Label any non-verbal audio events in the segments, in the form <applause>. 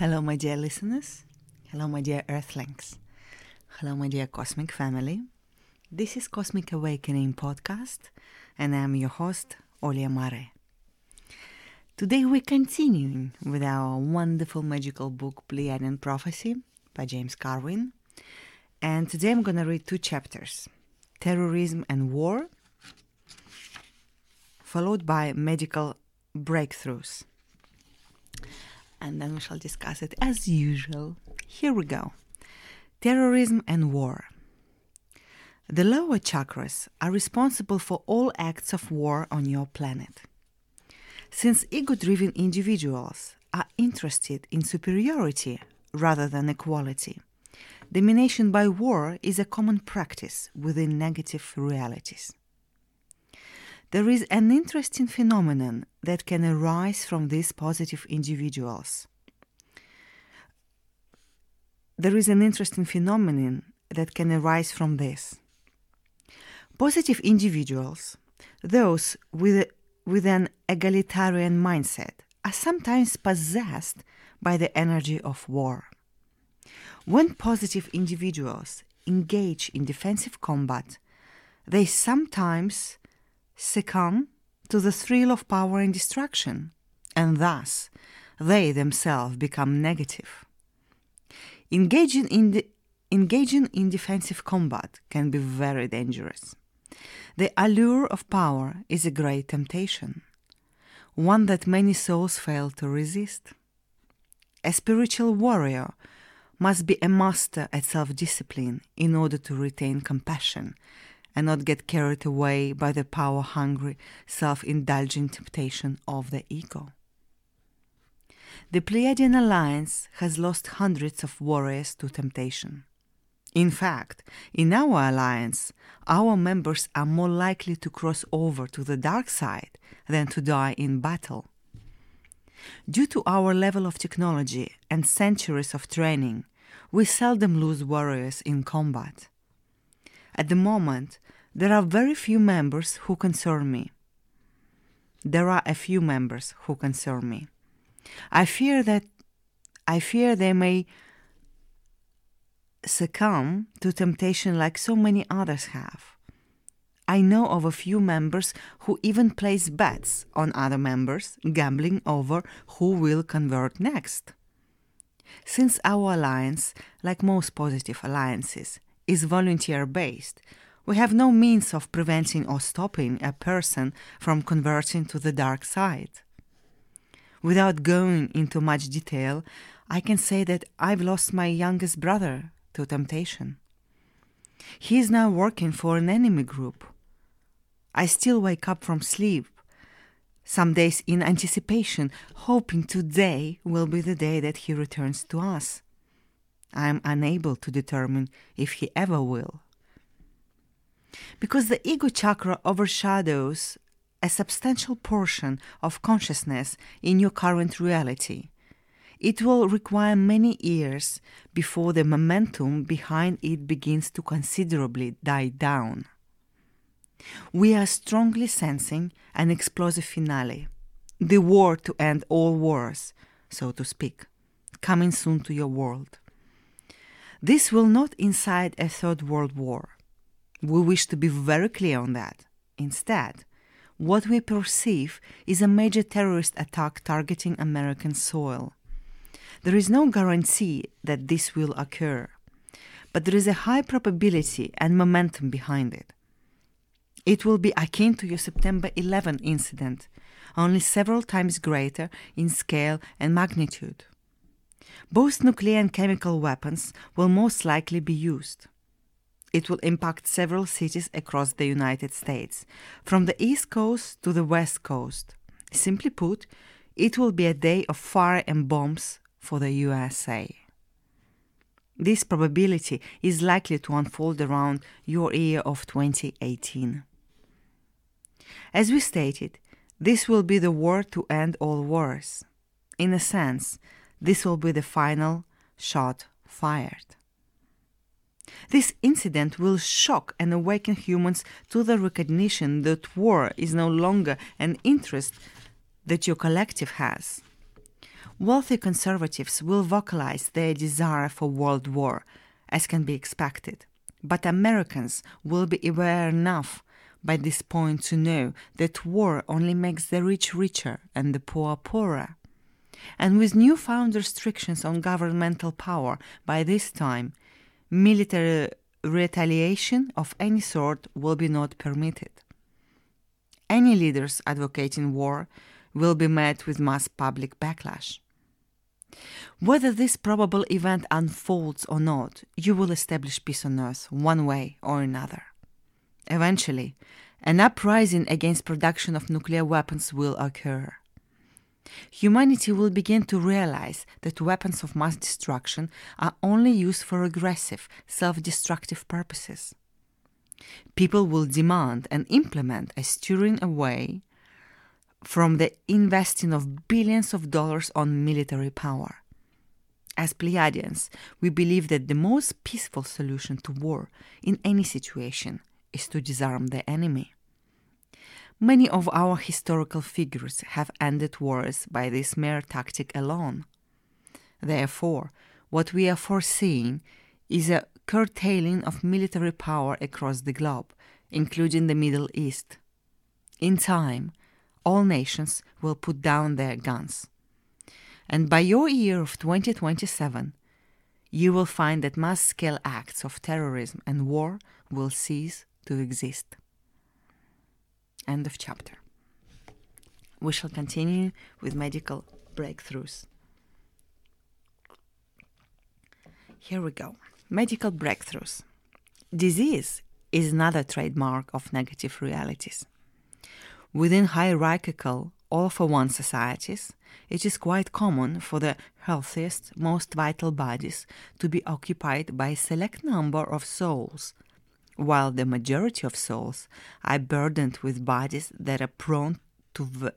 Hello, my dear listeners. Hello, my dear Earthlings. Hello, my dear Cosmic family. This is Cosmic Awakening podcast, and I'm your host, Olia Mare. Today we're continuing with our wonderful magical book, Pleiadian Prophecy by James Carwin. And today I'm going to read two chapters Terrorism and War, followed by Medical Breakthroughs and then we shall discuss it as usual. Here we go Terrorism and War. The lower chakras are responsible for all acts of war on your planet. Since ego driven individuals are interested in superiority rather than equality, domination by war is a common practice within negative realities. There is an interesting phenomenon that can arise from these positive individuals. There is an interesting phenomenon that can arise from this. Positive individuals, those with, with an egalitarian mindset, are sometimes possessed by the energy of war. When positive individuals engage in defensive combat, they sometimes succumb to the thrill of power and destruction, and thus they themselves become negative. Engaging in, the, engaging in defensive combat can be very dangerous. The allure of power is a great temptation, one that many souls fail to resist. A spiritual warrior must be a master at self discipline in order to retain compassion and not get carried away by the power hungry, self indulgent temptation of the ego. The Pleiadian alliance has lost hundreds of warriors to temptation. In fact, in our alliance, our members are more likely to cross over to the dark side than to die in battle. Due to our level of technology and centuries of training, we seldom lose warriors in combat. At the moment, there are very few members who concern me. There are a few members who concern me. I fear that I fear they may succumb to temptation like so many others have. I know of a few members who even place bets on other members, gambling over who will convert next. Since our alliance, like most positive alliances, is volunteer based, we have no means of preventing or stopping a person from converting to the dark side. Without going into much detail, I can say that I've lost my youngest brother to temptation. He is now working for an enemy group. I still wake up from sleep, some days in anticipation, hoping today will be the day that he returns to us. I am unable to determine if he ever will. Because the ego chakra overshadows a substantial portion of consciousness in your current reality. It will require many years before the momentum behind it begins to considerably die down. We are strongly sensing an explosive finale, the war to end all wars, so to speak, coming soon to your world. This will not incite a third world war. We wish to be very clear on that. Instead, what we perceive is a major terrorist attack targeting American soil. There is no guarantee that this will occur, but there is a high probability and momentum behind it. It will be akin to your September 11 incident, only several times greater in scale and magnitude. Both nuclear and chemical weapons will most likely be used. It will impact several cities across the United States, from the East Coast to the West Coast. Simply put, it will be a day of fire and bombs for the USA. This probability is likely to unfold around your year of 2018. As we stated, this will be the war to end all wars. In a sense, this will be the final shot fired. This incident will shock and awaken humans to the recognition that war is no longer an interest that your collective has. Wealthy conservatives will vocalize their desire for world war, as can be expected. But Americans will be aware enough by this point to know that war only makes the rich richer and the poor poorer. And with newfound restrictions on governmental power by this time, military retaliation of any sort will be not permitted. Any leaders advocating war will be met with mass public backlash. Whether this probable event unfolds or not, you will establish peace on earth one way or another. Eventually, an uprising against production of nuclear weapons will occur. Humanity will begin to realize that weapons of mass destruction are only used for aggressive, self destructive purposes. People will demand and implement a steering away from the investing of billions of dollars on military power. As Pleiadians, we believe that the most peaceful solution to war in any situation is to disarm the enemy. Many of our historical figures have ended wars by this mere tactic alone. Therefore, what we are foreseeing is a curtailing of military power across the globe, including the Middle East. In time, all nations will put down their guns. And by your year of 2027, you will find that mass scale acts of terrorism and war will cease to exist. End of chapter. We shall continue with medical breakthroughs. Here we go. Medical breakthroughs. Disease is another trademark of negative realities. Within hierarchical all for one societies, it is quite common for the healthiest, most vital bodies to be occupied by a select number of souls while the majority of souls are burdened with bodies that are prone to v-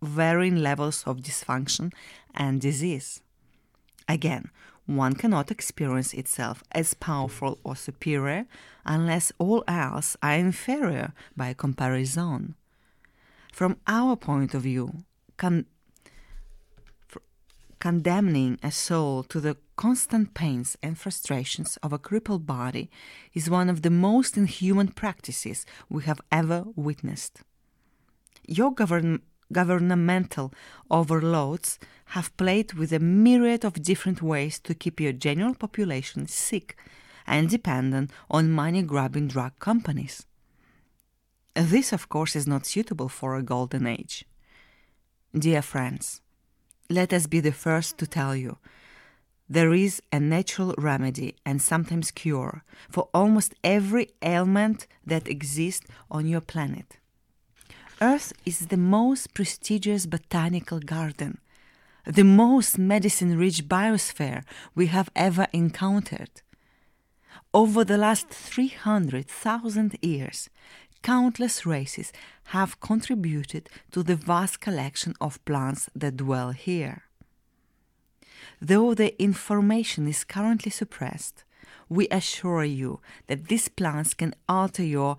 varying levels of dysfunction and disease. Again, one cannot experience itself as powerful or superior unless all else are inferior by comparison. From our point of view, con- condemning a soul to the constant pains and frustrations of a crippled body is one of the most inhuman practices we have ever witnessed. Your govern- governmental overloads have played with a myriad of different ways to keep your general population sick and dependent on money grabbing drug companies. This, of course, is not suitable for a golden age. Dear friends, let us be the first to tell you there is a natural remedy and sometimes cure for almost every ailment that exists on your planet. Earth is the most prestigious botanical garden, the most medicine rich biosphere we have ever encountered. Over the last 300,000 years, countless races have contributed to the vast collection of plants that dwell here. Though the information is currently suppressed, we assure you that these plants can alter your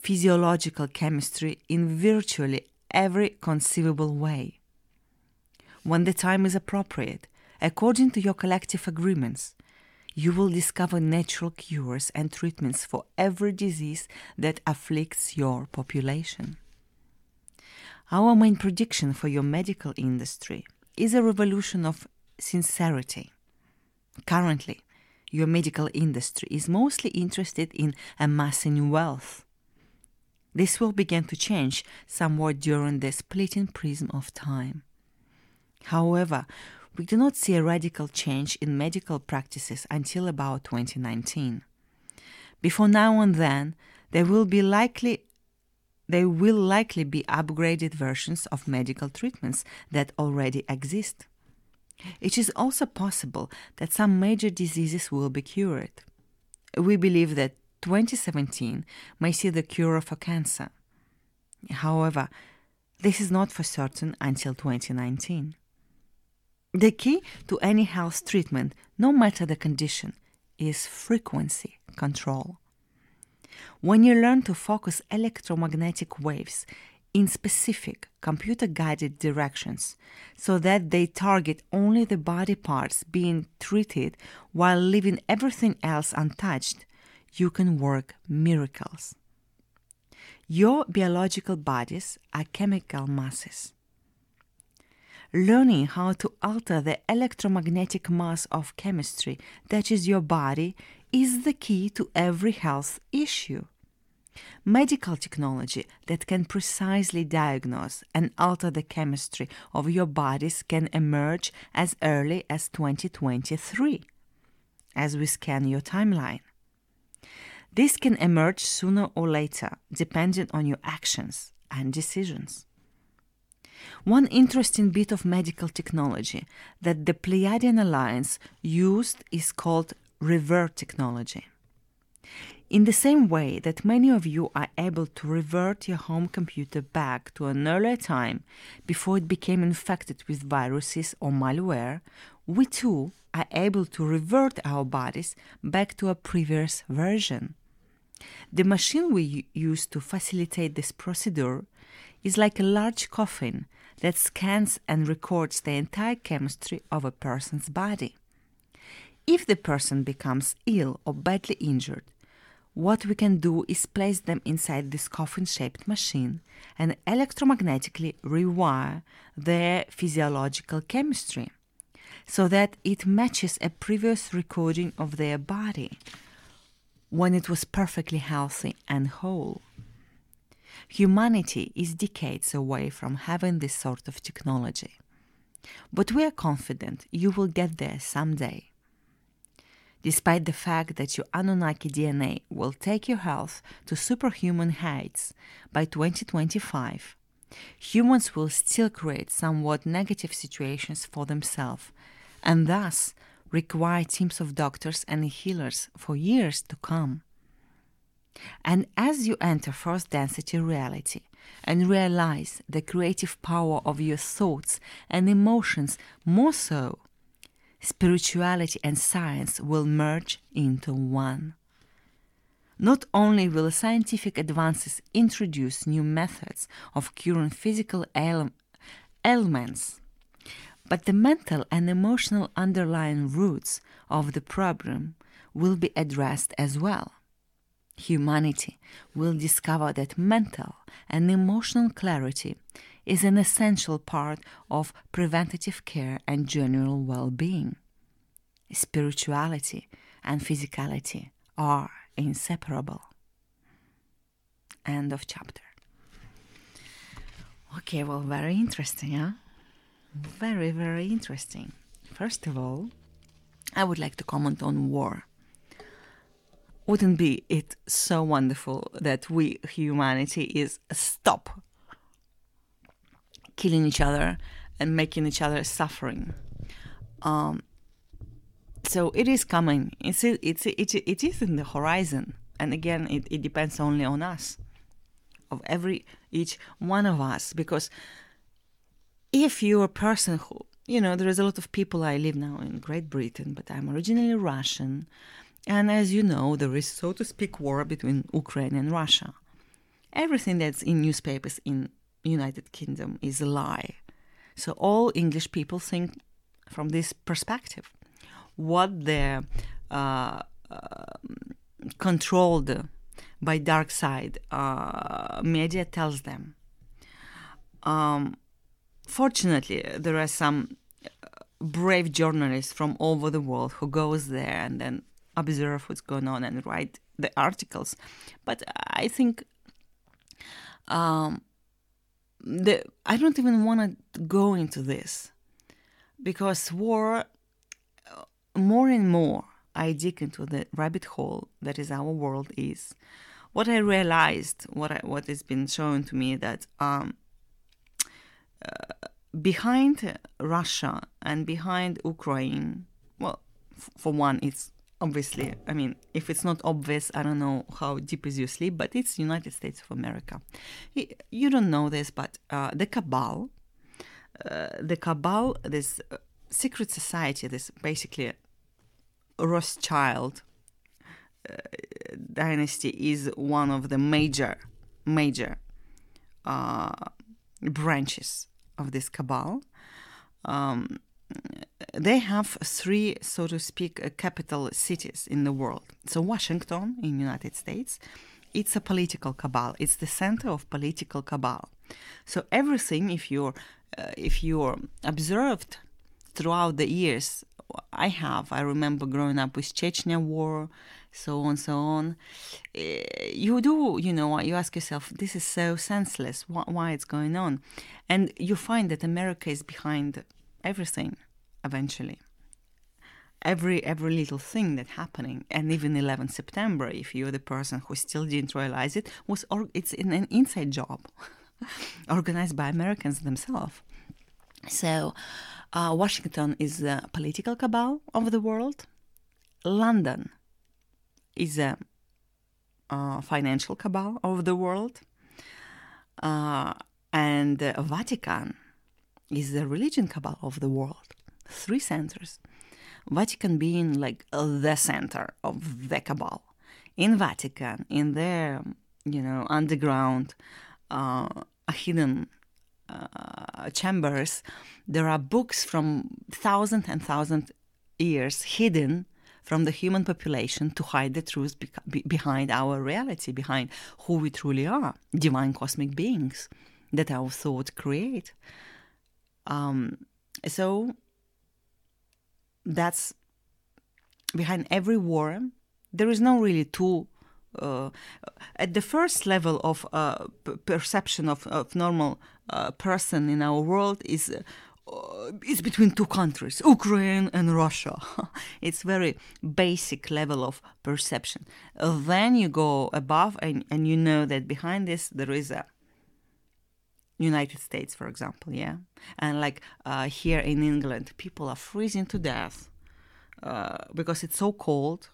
physiological chemistry in virtually every conceivable way. When the time is appropriate, according to your collective agreements, you will discover natural cures and treatments for every disease that afflicts your population. Our main prediction for your medical industry is a revolution of sincerity. Currently, your medical industry is mostly interested in amassing wealth. This will begin to change somewhat during the splitting prism of time. However, we do not see a radical change in medical practices until about 2019. Before now and then, there will be likely there will likely be upgraded versions of medical treatments that already exist. It is also possible that some major diseases will be cured. We believe that 2017 may see the cure for cancer. However, this is not for certain until 2019. The key to any health treatment, no matter the condition, is frequency control. When you learn to focus electromagnetic waves in specific computer guided directions so that they target only the body parts being treated while leaving everything else untouched, you can work miracles. Your biological bodies are chemical masses. Learning how to alter the electromagnetic mass of chemistry that is your body is the key to every health issue. Medical technology that can precisely diagnose and alter the chemistry of your bodies can emerge as early as 2023, as we scan your timeline. This can emerge sooner or later, depending on your actions and decisions. One interesting bit of medical technology that the Pleiadian Alliance used is called revert technology. In the same way that many of you are able to revert your home computer back to an earlier time before it became infected with viruses or malware, we too are able to revert our bodies back to a previous version. The machine we use to facilitate this procedure is like a large coffin that scans and records the entire chemistry of a person's body. If the person becomes ill or badly injured, what we can do is place them inside this coffin shaped machine and electromagnetically rewire their physiological chemistry so that it matches a previous recording of their body when it was perfectly healthy and whole. Humanity is decades away from having this sort of technology. But we are confident you will get there someday. Despite the fact that your Anunnaki DNA will take your health to superhuman heights by 2025, humans will still create somewhat negative situations for themselves and thus require teams of doctors and healers for years to come. And as you enter first density reality and realize the creative power of your thoughts and emotions more so, spirituality and science will merge into one. Not only will scientific advances introduce new methods of curing physical ail- ailments, but the mental and emotional underlying roots of the problem will be addressed as well. Humanity will discover that mental and emotional clarity is an essential part of preventative care and general well being. Spirituality and physicality are inseparable. End of chapter. Okay, well, very interesting, huh? Very, very interesting. First of all, I would like to comment on war. Wouldn't be it so wonderful that we humanity is stop killing each other and making each other suffering? Um, so it is coming. It's it's it, it is in the horizon, and again, it, it depends only on us, of every each one of us, because if you're a person who you know there is a lot of people i live now in great britain but i'm originally russian. And as you know there is so to speak war between ukraine and russia. Everything that's in newspapers in united kingdom is a lie. So all english people think from this perspective. What they're uh, uh, controlled by dark side uh, media tells them. Um, fortunately, there are some uh, brave journalists from all over the world who goes there and then observe what's going on and write the articles. But I think um, the I don't even want to go into this because war uh, more and more I dig into the rabbit hole that is our world is what I realized what I, what has been shown to me that um, behind Russia and behind Ukraine, well, f- for one, it's obviously, I mean, if it's not obvious, I don't know how deep is your sleep, but it's United States of America. You don't know this, but uh, the cabal, uh, the cabal, this uh, secret society, this basically Rothschild uh, dynasty is one of the major, major uh, branches of this cabal. Um, they have three, so to speak, uh, capital cities in the world. So Washington in United States, it's a political cabal. It's the center of political cabal. So everything, if you're uh, if you're observed throughout the years, I have. I remember growing up with Chechnya war, so on, so on. Uh, you do, you know, you ask yourself, this is so senseless. Why, why it's going on, and you find that America is behind everything eventually every every little thing that happening and even 11 september if you're the person who still didn't realize it was or it's an inside job <laughs> organized by americans themselves so uh, washington is a political cabal of the world london is a uh, financial cabal of the world uh, and vatican is the religion cabal of the world three centers. Vatican being like the center of the cabal. In Vatican, in their, you know, underground, uh, hidden uh, chambers, there are books from thousand and thousand years hidden from the human population to hide the truth be- behind our reality, behind who we truly are, divine cosmic beings that our thoughts create. Um, so that's behind every war. There is no really two. Uh, at the first level of uh, perception of, of normal uh, person in our world is uh, is between two countries, Ukraine and Russia. <laughs> it's very basic level of perception. then you go above, and, and you know that behind this there is a United States, for example, yeah, and like uh, here in England, people are freezing to death uh, because it's so cold,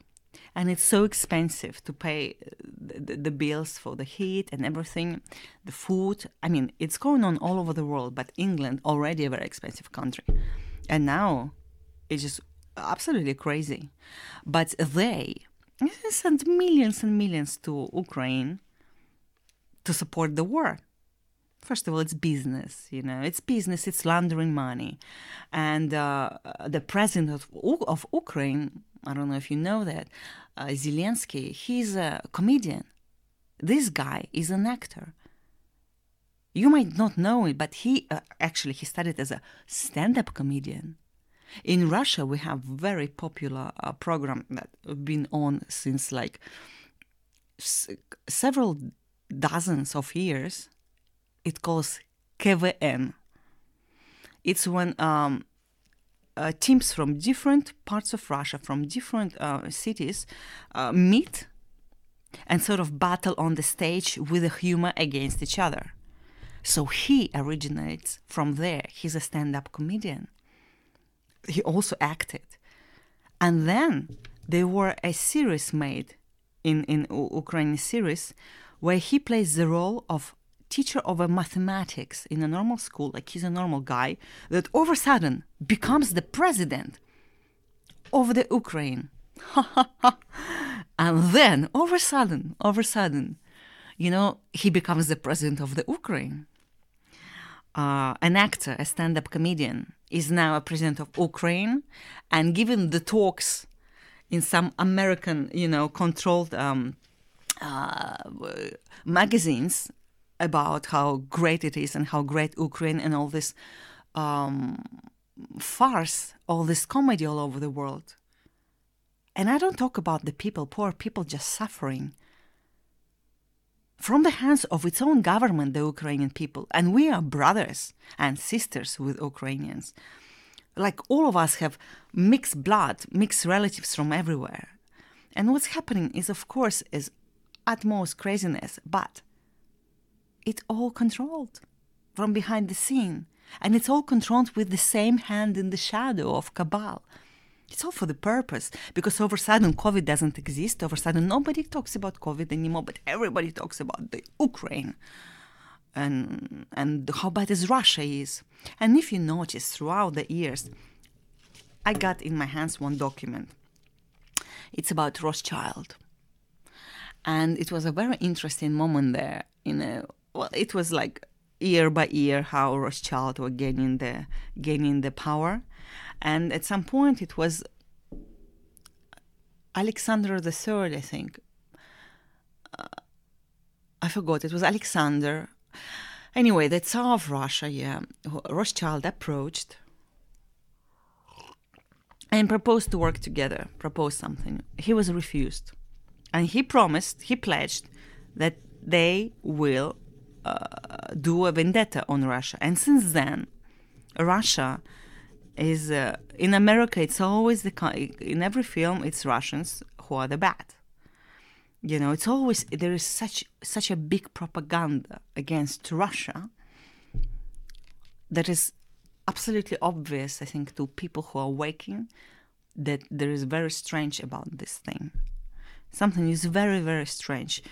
and it's so expensive to pay the, the, bills for the heat and everything, the food. I mean, it's going on all over the world, but England already a very expensive country, and now it's just absolutely crazy. But they sent millions and millions to Ukraine to support the war first of all, it's business. You know, it's business. It's laundering money, and uh, the president of, of Ukraine. I don't know if you know that, uh, Zelensky. He's a comedian. This guy is an actor. You might not know it, but he uh, actually he started as a stand-up comedian. In Russia, we have very popular uh, program that been on since like s- several dozens of years it calls KVN. It's when um, uh, teams from different parts of Russia, from different uh, cities, uh, meet and sort of battle on the stage with a humor against each other. So he originates from there. He's a stand up comedian. He also acted. And then there were a series made in, in Ukrainian series where he plays the role of teacher of mathematics in a normal school, like he's a normal guy, that all of a sudden becomes the president of the Ukraine. <laughs> and then all of a sudden, all of a sudden, you know, he becomes the president of the Ukraine. Uh, an actor, a stand-up comedian, is now a president of Ukraine, and given the talks in some American, you know, controlled um, uh, magazines about how great it is and how great Ukraine and all this um, farce, all this comedy all over the world. And I don't talk about the people, poor people just suffering from the hands of its own government, the Ukrainian people. And we are brothers and sisters with Ukrainians. Like all of us have mixed blood, mixed relatives from everywhere. And what's happening is, of course, is utmost craziness, but it's all controlled from behind the scene. And it's all controlled with the same hand in the shadow of Cabal. It's all for the purpose because over sudden COVID doesn't exist. Over sudden nobody talks about COVID anymore, but everybody talks about the Ukraine and and how bad as Russia is. And if you notice throughout the years, I got in my hands one document. It's about Rothschild. And it was a very interesting moment there in a well, it was like year by year how Rothschild were gaining the gaining the power, and at some point it was Alexander III, I think. Uh, I forgot. It was Alexander. Anyway, the Tsar of Russia, yeah, Rothschild approached and proposed to work together, proposed something. He was refused. And he promised, he pledged that they will uh, do a vendetta on Russia. And since then, Russia is uh, in America. It's always the in every film. It's Russians who are the bad. You know, it's always there is such such a big propaganda against Russia that is absolutely obvious. I think to people who are waking that there is very strange about this thing. Something is very very strange.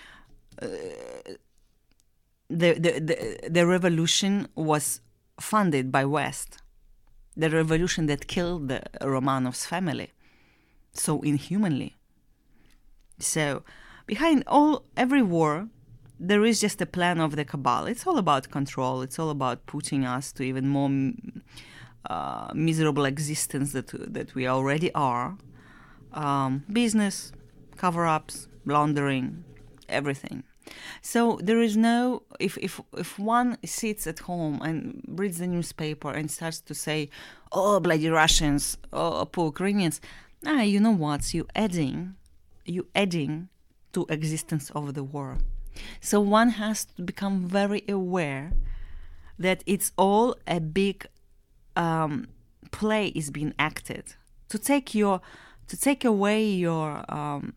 Uh, the, the, the, revolution was funded by West. The revolution that killed the Romanovs family so inhumanly. So behind all every war there is just a plan of the cabal. It's all about control. It's all about putting us to even more uh, miserable existence that that we already are. Um, business, cover-ups, laundering, everything. So there is no if if if one sits at home and reads the newspaper and starts to say, "Oh, bloody Russians! Oh, poor Ukrainians!" Ah, you know what? You adding, you adding to existence of the war. So one has to become very aware that it's all a big um, play is being acted to take your to take away your um,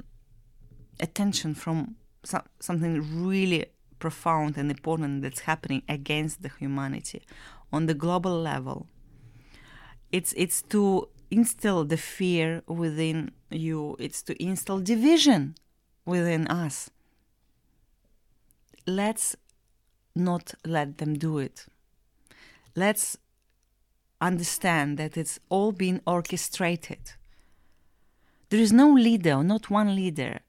attention from so- something really profound and important that's happening against the humanity on the global level. It's it's to instill the fear within you. It's to instill division within us. Let's not let them do it. Let's understand that it's all been orchestrated. There is no leader, not one leader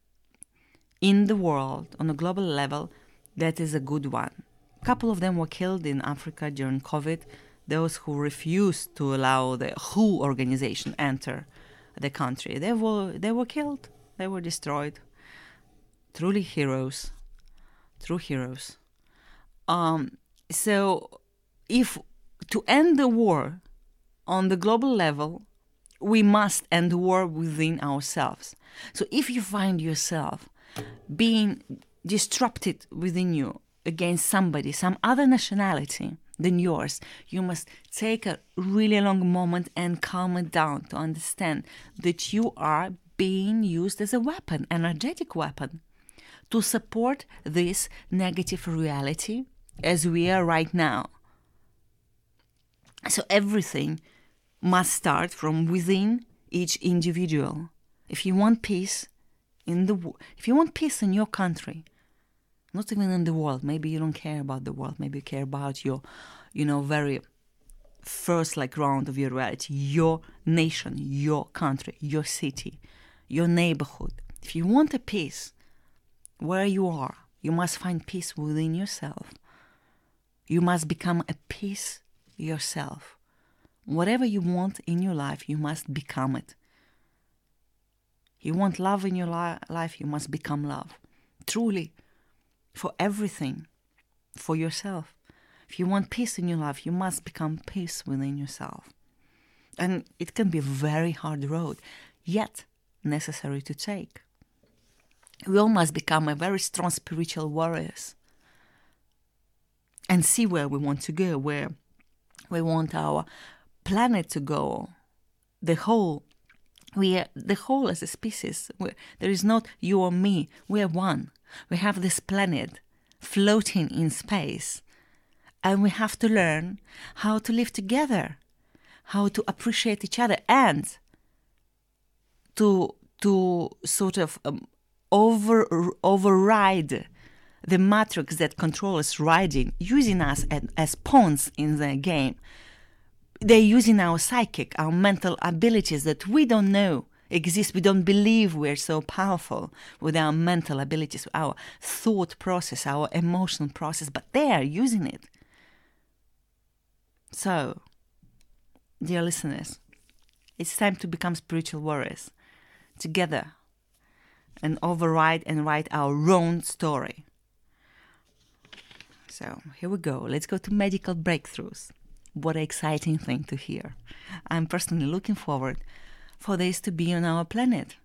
in the world on a global level that is a good one. A couple of them were killed in Africa during COVID. Those who refused to allow the WHO organization enter the country, they were they were killed. They were destroyed. Truly heroes, true heroes. Um, so, if to end the war on the global level, we must end war within ourselves. So, if you find yourself being disrupted within you against somebody, some other nationality than yours, you must take a really long moment and calm it down to understand that you are being used as a weapon, energetic weapon, to support this negative reality as we are right now. So everything must start from within each individual. If you want peace, in the if you want peace in your country not even in the world maybe you don't care about the world maybe you care about your you know very first like round of your reality your nation your country your city your neighborhood. If you want a peace where you are you must find peace within yourself. You must become a peace yourself. Whatever you want in your life you must become it you want love in your li- life, you must become love. Truly. For everything. For yourself. If you want peace in your life, you must become peace within yourself. And it can be a very hard road, yet necessary to take. We all must become a very strong spiritual warriors and see where we want to go, where we want our planet to go, the whole we are the whole as a species. There is not you or me. We are one. We have this planet floating in space, and we have to learn how to live together, how to appreciate each other, and to to sort of um, over override the matrix that controls riding, using us as, as pawns in the game they're using our psychic, our mental abilities that we don't know exist. We don't believe we're so powerful with our mental abilities, our thought process, our emotional process, but they are using it. So, dear listeners, it's time to become spiritual warriors together and override and write our own story. So, here we go. Let's go to medical breakthroughs. What an exciting thing to hear. I'm personally looking forward for this to be on our planet.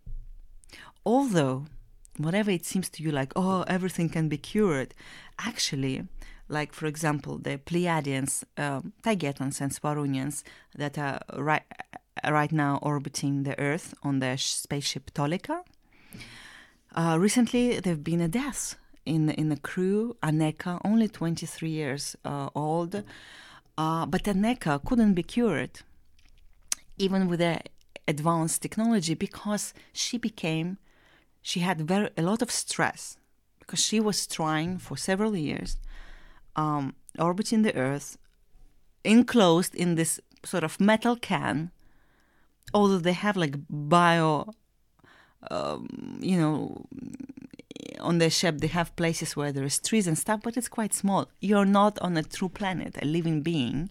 Although, whatever it seems to you like, oh, everything can be cured, actually, like for example, the Pleiadians, um, and Swarunians that are right, right now orbiting the Earth on the spaceship Toleka. Uh, recently, there have been a death in in the crew. Aneka, only 23 years uh, old, uh, but Aneka couldn't be cured, even with the advanced technology, because she became, she had very a lot of stress, because she was trying for several years, um, orbiting the Earth, enclosed in this sort of metal can. Although they have like bio, um, you know, on the ship they have places where there is trees and stuff, but it's quite small. You're not on a true planet, a living being,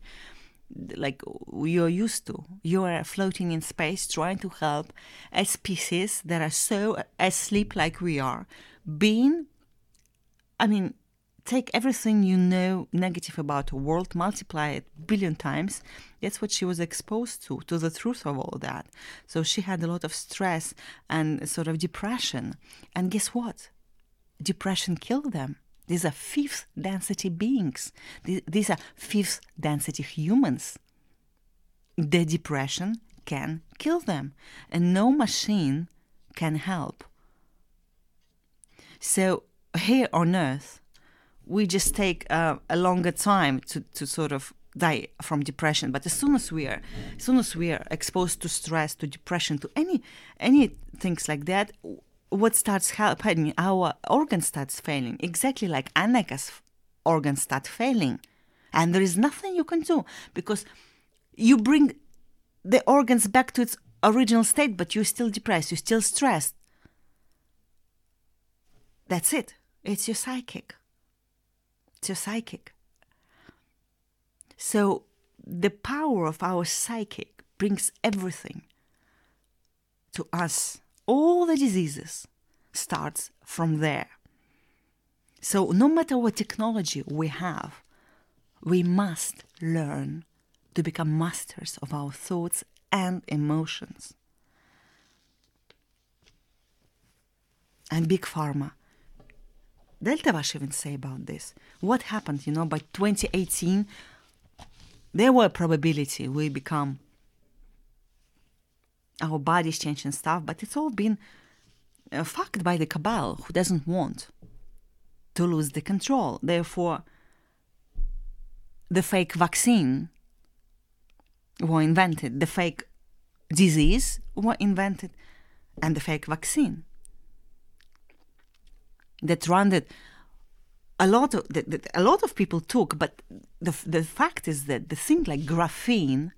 like you're used to. You are floating in space, trying to help a species that are so asleep like we are, being. I mean, take everything you know negative about the world, multiply it billion times. That's what she was exposed to, to the truth of all that. So she had a lot of stress and sort of depression. And guess what? Depression killed them. These are fifth density beings. These are fifth density humans. The depression can kill them, and no machine can help. So, here on Earth, we just take uh, a longer time to, to sort of die from depression but as soon as we are as soon as we are exposed to stress to depression to any any things like that what starts happening, our organ starts failing, exactly like Aneka's organs start failing. And there is nothing you can do because you bring the organs back to its original state, but you're still depressed, you're still stressed. That's it. It's your psychic. It's your psychic. So the power of our psychic brings everything to us all the diseases starts from there. So no matter what technology we have, we must learn to become masters of our thoughts and emotions. And Big Pharma. Deltavash even say about this. What happened, you know, by 2018, there were probability we become our bodies change and stuff, but it's all been uh, fucked by the cabal who doesn't want to lose the control. Therefore, the fake vaccine were invented, the fake disease were invented, and the fake vaccine that rendered a lot of that, that a lot of people took. But the the fact is that the thing like graphene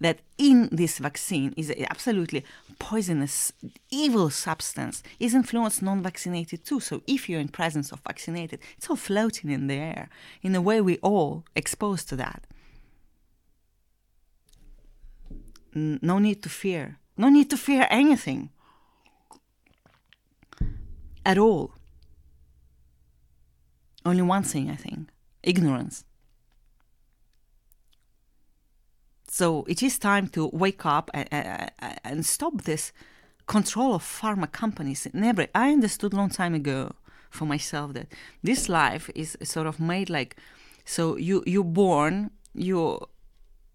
that in this vaccine is absolutely poisonous, evil substance is influenced non-vaccinated too. So if you're in presence of vaccinated, it's all floating in the air. In a way, we all exposed to that. No need to fear. No need to fear anything at all. Only one thing, I think ignorance. So it is time to wake up and, and, stop this control of pharma companies. In every. I understood a long time ago for myself that this life is sort of made like so you you're born you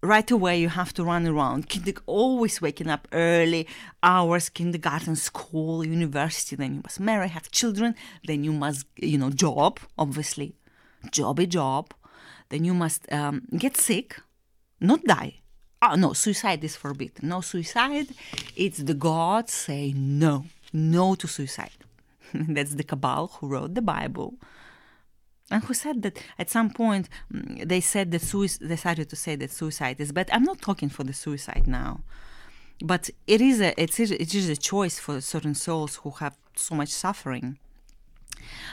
right away you have to run around. Kinder- always waking up early hours kindergarten school university. Then you must marry have children. Then you must you know job obviously. Jobby job. Then you must um, get sick not die oh no suicide is forbidden. No suicide it's the gods say no. No to suicide. <laughs> That's the cabal who wrote the bible. And who said that at some point mm, they said that suicide started to say that suicide is but i'm not talking for the suicide now but it is a it's a, it is a choice for certain souls who have so much suffering.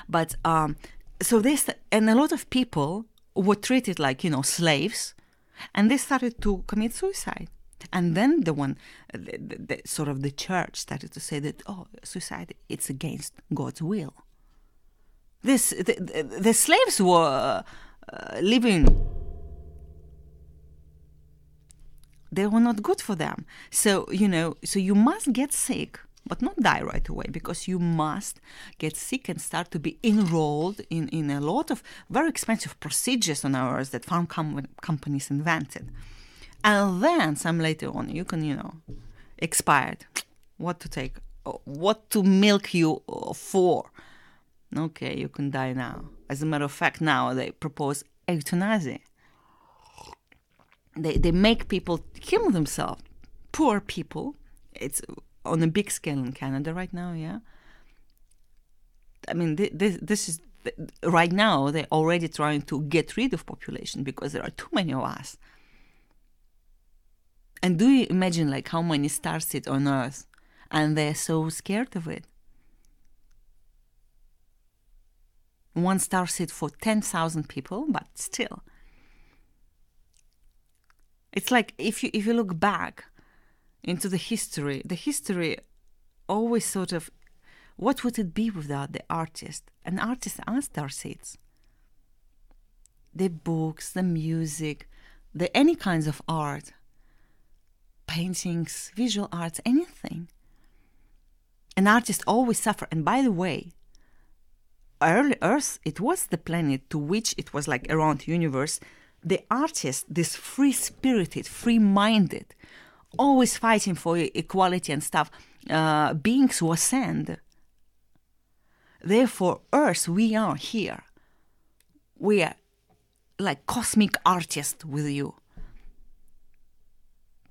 But um, so this and a lot of people were treated like you know slaves, and they started to commit suicide. And then the one, the, the, the, sort of the church started to say that oh, suicide it's against God's will. This the, the slaves were uh, living they were not good for them. So, you know, so you must get sick, but not die right away because you must get sick and start to be enrolled in, in a lot of very expensive procedures on ours that farm com- companies invented. And then some later on, you can, you know, expired. What to take, uh, what to milk you uh, for. Okay, you can die now. As a matter of fact, now they propose euthanasia they, they make people kill themselves. Poor people. It's on a big scale in Canada right now, yeah. I mean, this, this is right now they're already trying to get rid of population because there are too many of us. And do you imagine like how many star seeds on Earth, and they're so scared of it? One star seed for ten thousand people, but still. It's like if you if you look back into the history, the history always sort of what would it be without the artist? An artist are star seeds. The books, the music, the any kinds of art, paintings, visual arts, anything. An artist always suffer. And by the way, early Earth, it was the planet to which it was like around universe the artist, this free spirited, free minded, always fighting for equality and stuff, uh, beings were sent. Therefore, Earth, we are here. We are like cosmic artists with you.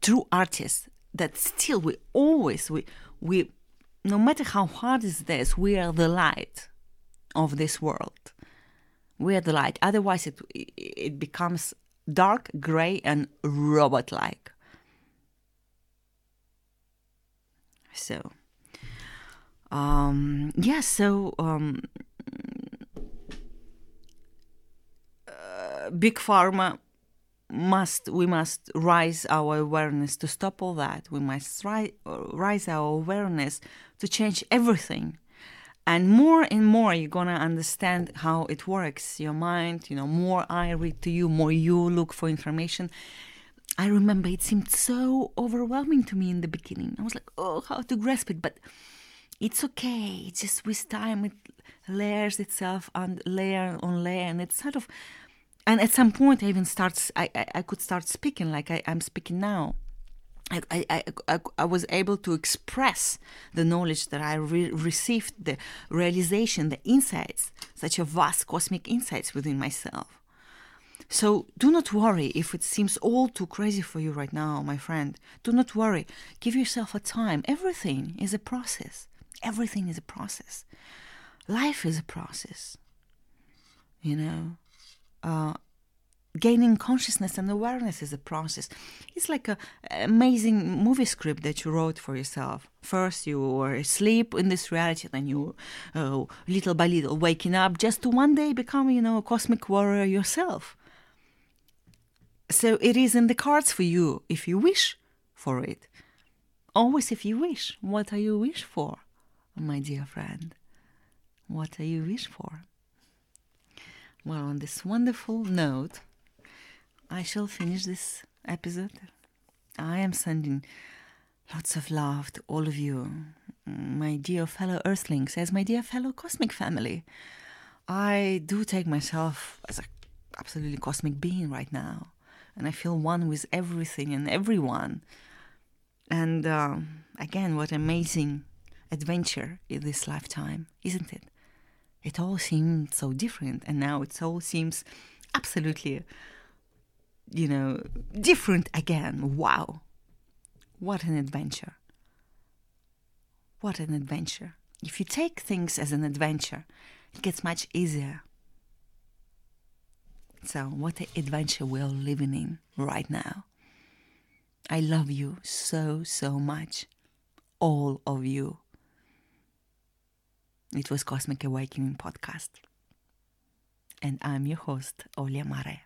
True artists that still we always we we no matter how hard is this, we are the light of this world we're the light. Otherwise, it it becomes dark, gray, and robot-like. So, um. Yeah, so, um, uh, big pharma must we must rise our awareness to stop all that. We must ri- rise our awareness to change everything and more and more you're gonna understand how it works your mind you know more i read to you more you look for information i remember it seemed so overwhelming to me in the beginning. I was like oh how to grasp it but it's okay. It's just with time it layers itself on layer on layer and it's sort of and at some point i even starts i i, I could start speaking like I, i'm speaking now. I, I, I, I, was able to express the knowledge that I re- received, the realization, the insights, such a vast cosmic insights within myself. So do not worry if it seems all too crazy for you right now, my friend. Do not worry. Give yourself a time. Everything is a process. Everything is a process. Life is a process. You know, uh, gaining consciousness and awareness is a process. It's like an amazing movie script that you wrote for yourself. First, you were asleep in this reality, then you, uh, little by little, waking up just to one day become, you know, a cosmic warrior yourself. So it is in the cards for you if you wish for it. Always, if you wish. What are you wish for, my dear friend? What are you wish for? Well, on this wonderful note, I shall finish this episode. I am sending lots of love to all of you, my dear fellow Earthlings, as my dear fellow cosmic family. I do take myself as an absolutely cosmic being right now, and I feel one with everything and everyone. And um, again, what amazing adventure in this lifetime, isn't it? It all seemed so different, and now it all seems absolutely you know, different again. Wow. What an adventure. What an adventure. If you take things as an adventure, it gets much easier. So, what an adventure we're living in right now. I love you so, so much. All of you. It was Cosmic Awakening Podcast. And I'm your host, Olia Mare.